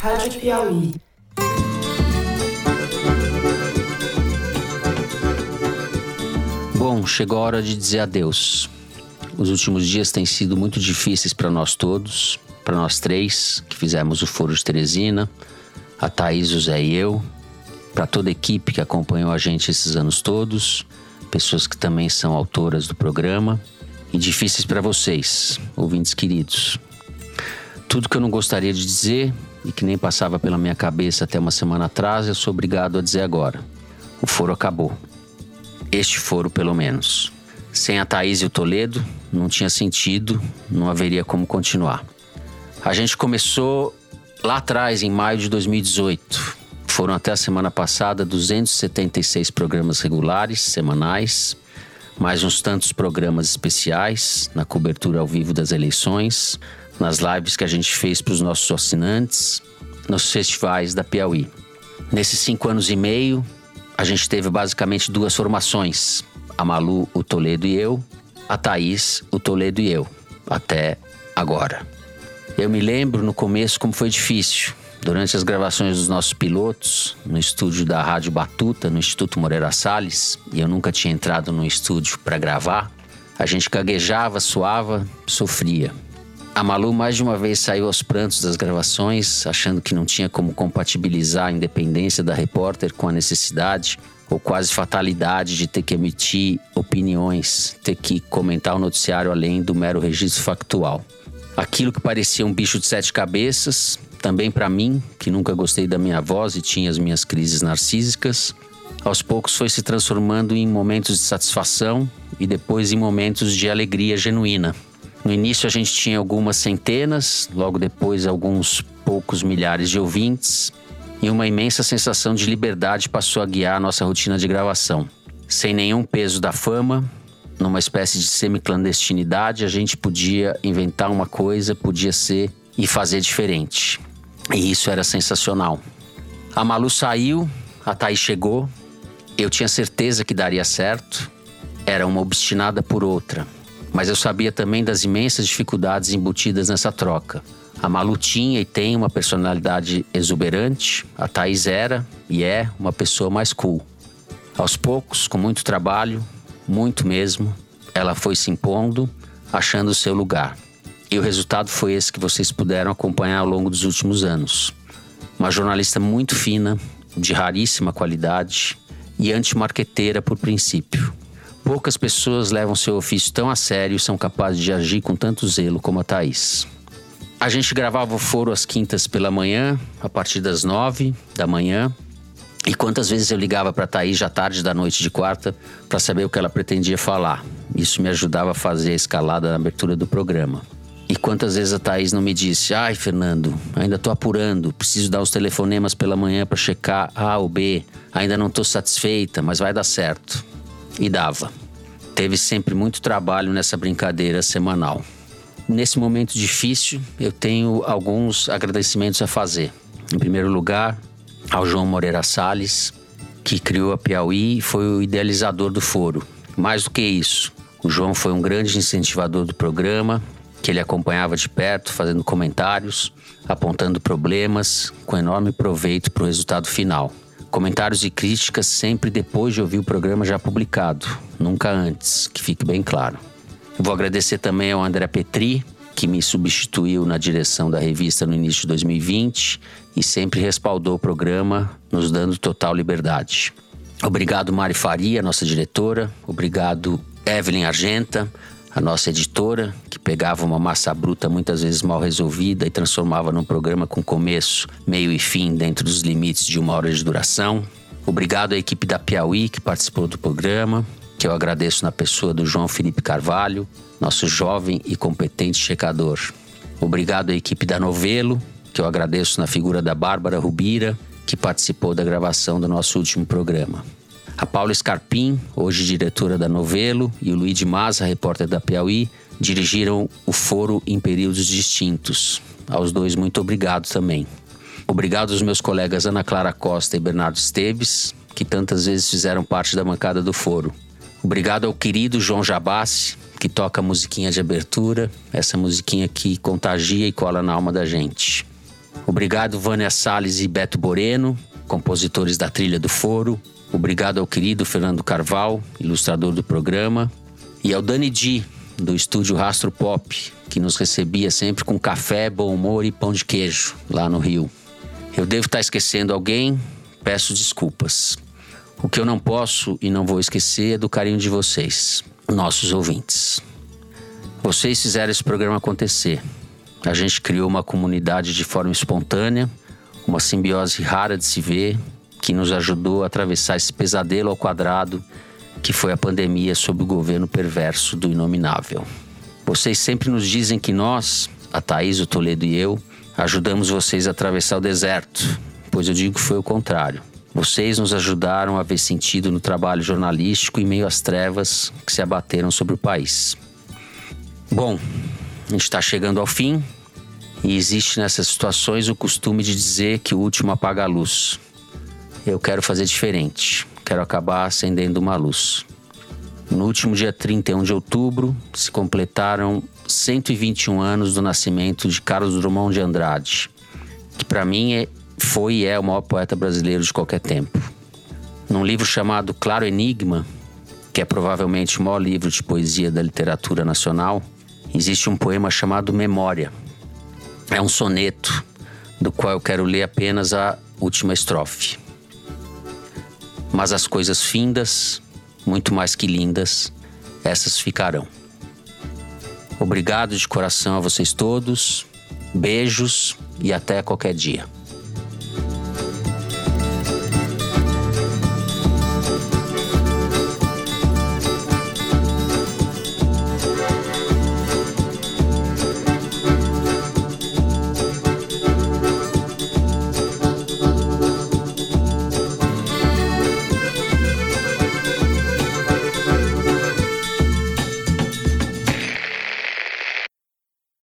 Rádio Piauí. Bom, chegou a hora de dizer adeus. Os últimos dias têm sido muito difíceis para nós todos, para nós três que fizemos o Foro de Teresina, a Thaís, o Zé e eu, para toda a equipe que acompanhou a gente esses anos todos, pessoas que também são autoras do programa, e difíceis para vocês, ouvintes queridos. Tudo que eu não gostaria de dizer e que nem passava pela minha cabeça até uma semana atrás, eu sou obrigado a dizer agora. O foro acabou. Este foro, pelo menos. Sem a Thaís e o Toledo, não tinha sentido, não haveria como continuar. A gente começou lá atrás, em maio de 2018. Foram até a semana passada 276 programas regulares, semanais, mais uns tantos programas especiais na cobertura ao vivo das eleições, nas lives que a gente fez para os nossos assinantes, nos festivais da Piauí. Nesses cinco anos e meio, a gente teve basicamente duas formações: a Malu, o Toledo e eu, a Thaís, o Toledo e eu, até agora. Eu me lembro no começo como foi difícil. Durante as gravações dos nossos pilotos, no estúdio da Rádio Batuta, no Instituto Moreira Salles, e eu nunca tinha entrado no estúdio para gravar, a gente gaguejava, suava, sofria. A Malu mais de uma vez saiu aos prantos das gravações, achando que não tinha como compatibilizar a independência da repórter com a necessidade ou quase fatalidade de ter que emitir opiniões, ter que comentar o noticiário além do mero registro factual. Aquilo que parecia um bicho de sete cabeças também para mim, que nunca gostei da minha voz e tinha as minhas crises narcísicas, aos poucos foi se transformando em momentos de satisfação e depois em momentos de alegria genuína. No início a gente tinha algumas centenas, logo depois alguns poucos milhares de ouvintes, e uma imensa sensação de liberdade passou a guiar a nossa rotina de gravação. Sem nenhum peso da fama, numa espécie de semi-clandestinidade, a gente podia inventar uma coisa, podia ser e fazer diferente. E isso era sensacional. A Malu saiu, a Thaís chegou. Eu tinha certeza que daria certo. Era uma obstinada por outra. Mas eu sabia também das imensas dificuldades embutidas nessa troca. A Malu tinha e tem uma personalidade exuberante. A Thaís era e é uma pessoa mais cool. Aos poucos, com muito trabalho, muito mesmo, ela foi se impondo, achando o seu lugar. E o resultado foi esse que vocês puderam acompanhar ao longo dos últimos anos. Uma jornalista muito fina, de raríssima qualidade e antimarqueteira por princípio. Poucas pessoas levam seu ofício tão a sério e são capazes de agir com tanto zelo como a Thaís. A gente gravava o foro às quintas pela manhã, a partir das nove da manhã. E quantas vezes eu ligava para Thaís já tarde da noite de quarta para saber o que ela pretendia falar. Isso me ajudava a fazer a escalada na abertura do programa. E quantas vezes a Thaís não me disse: Ai, Fernando, ainda tô apurando, preciso dar os telefonemas pela manhã para checar A ou B, ainda não tô satisfeita, mas vai dar certo. E dava. Teve sempre muito trabalho nessa brincadeira semanal. Nesse momento difícil, eu tenho alguns agradecimentos a fazer. Em primeiro lugar, ao João Moreira Salles, que criou a Piauí e foi o idealizador do foro. Mais do que isso, o João foi um grande incentivador do programa, que ele acompanhava de perto, fazendo comentários, apontando problemas, com enorme proveito para o resultado final. Comentários e críticas sempre depois de ouvir o programa já publicado, nunca antes, que fique bem claro. Vou agradecer também ao André Petri, que me substituiu na direção da revista no início de 2020 e sempre respaldou o programa, nos dando total liberdade. Obrigado, Mari Faria, nossa diretora. Obrigado, Evelyn Argenta, a nossa editora, que pegava uma massa bruta muitas vezes mal resolvida e transformava num programa com começo, meio e fim dentro dos limites de uma hora de duração. Obrigado à equipe da Piauí que participou do programa, que eu agradeço na pessoa do João Felipe Carvalho, nosso jovem e competente checador. Obrigado à equipe da Novelo, que eu agradeço na figura da Bárbara Rubira, que participou da gravação do nosso último programa. A Paula Scarpim, hoje diretora da Novelo, e o Luiz de Maza, repórter da Piauí, dirigiram o foro em períodos distintos. Aos dois, muito obrigado também. Obrigado aos meus colegas Ana Clara Costa e Bernardo Esteves, que tantas vezes fizeram parte da bancada do foro. Obrigado ao querido João Jabassi, que toca a musiquinha de abertura, essa musiquinha que contagia e cola na alma da gente. Obrigado, Vânia Salles e Beto Boreno, compositores da Trilha do Foro. Obrigado ao querido Fernando Carval, ilustrador do programa. E ao Dani Di, do estúdio Rastro Pop, que nos recebia sempre com café, bom humor e pão de queijo lá no Rio. Eu devo estar esquecendo alguém, peço desculpas. O que eu não posso e não vou esquecer é do carinho de vocês, nossos ouvintes. Vocês fizeram esse programa acontecer. A gente criou uma comunidade de forma espontânea, uma simbiose rara de se ver, que nos ajudou a atravessar esse pesadelo ao quadrado que foi a pandemia sob o governo perverso do inominável. Vocês sempre nos dizem que nós, a Thaís, o Toledo e eu, ajudamos vocês a atravessar o deserto, pois eu digo que foi o contrário. Vocês nos ajudaram a ver sentido no trabalho jornalístico em meio às trevas que se abateram sobre o país. Bom, a gente está chegando ao fim e existe nessas situações o costume de dizer que o último apaga a luz. Eu quero fazer diferente, quero acabar acendendo uma luz. No último dia 31 de outubro se completaram 121 anos do nascimento de Carlos Drummond de Andrade, que para mim é, foi e é o maior poeta brasileiro de qualquer tempo. Num livro chamado Claro Enigma, que é provavelmente o maior livro de poesia da literatura nacional, existe um poema chamado Memória. É um soneto do qual eu quero ler apenas a última estrofe. Mas as coisas findas, muito mais que lindas, essas ficarão. Obrigado de coração a vocês todos, beijos e até qualquer dia.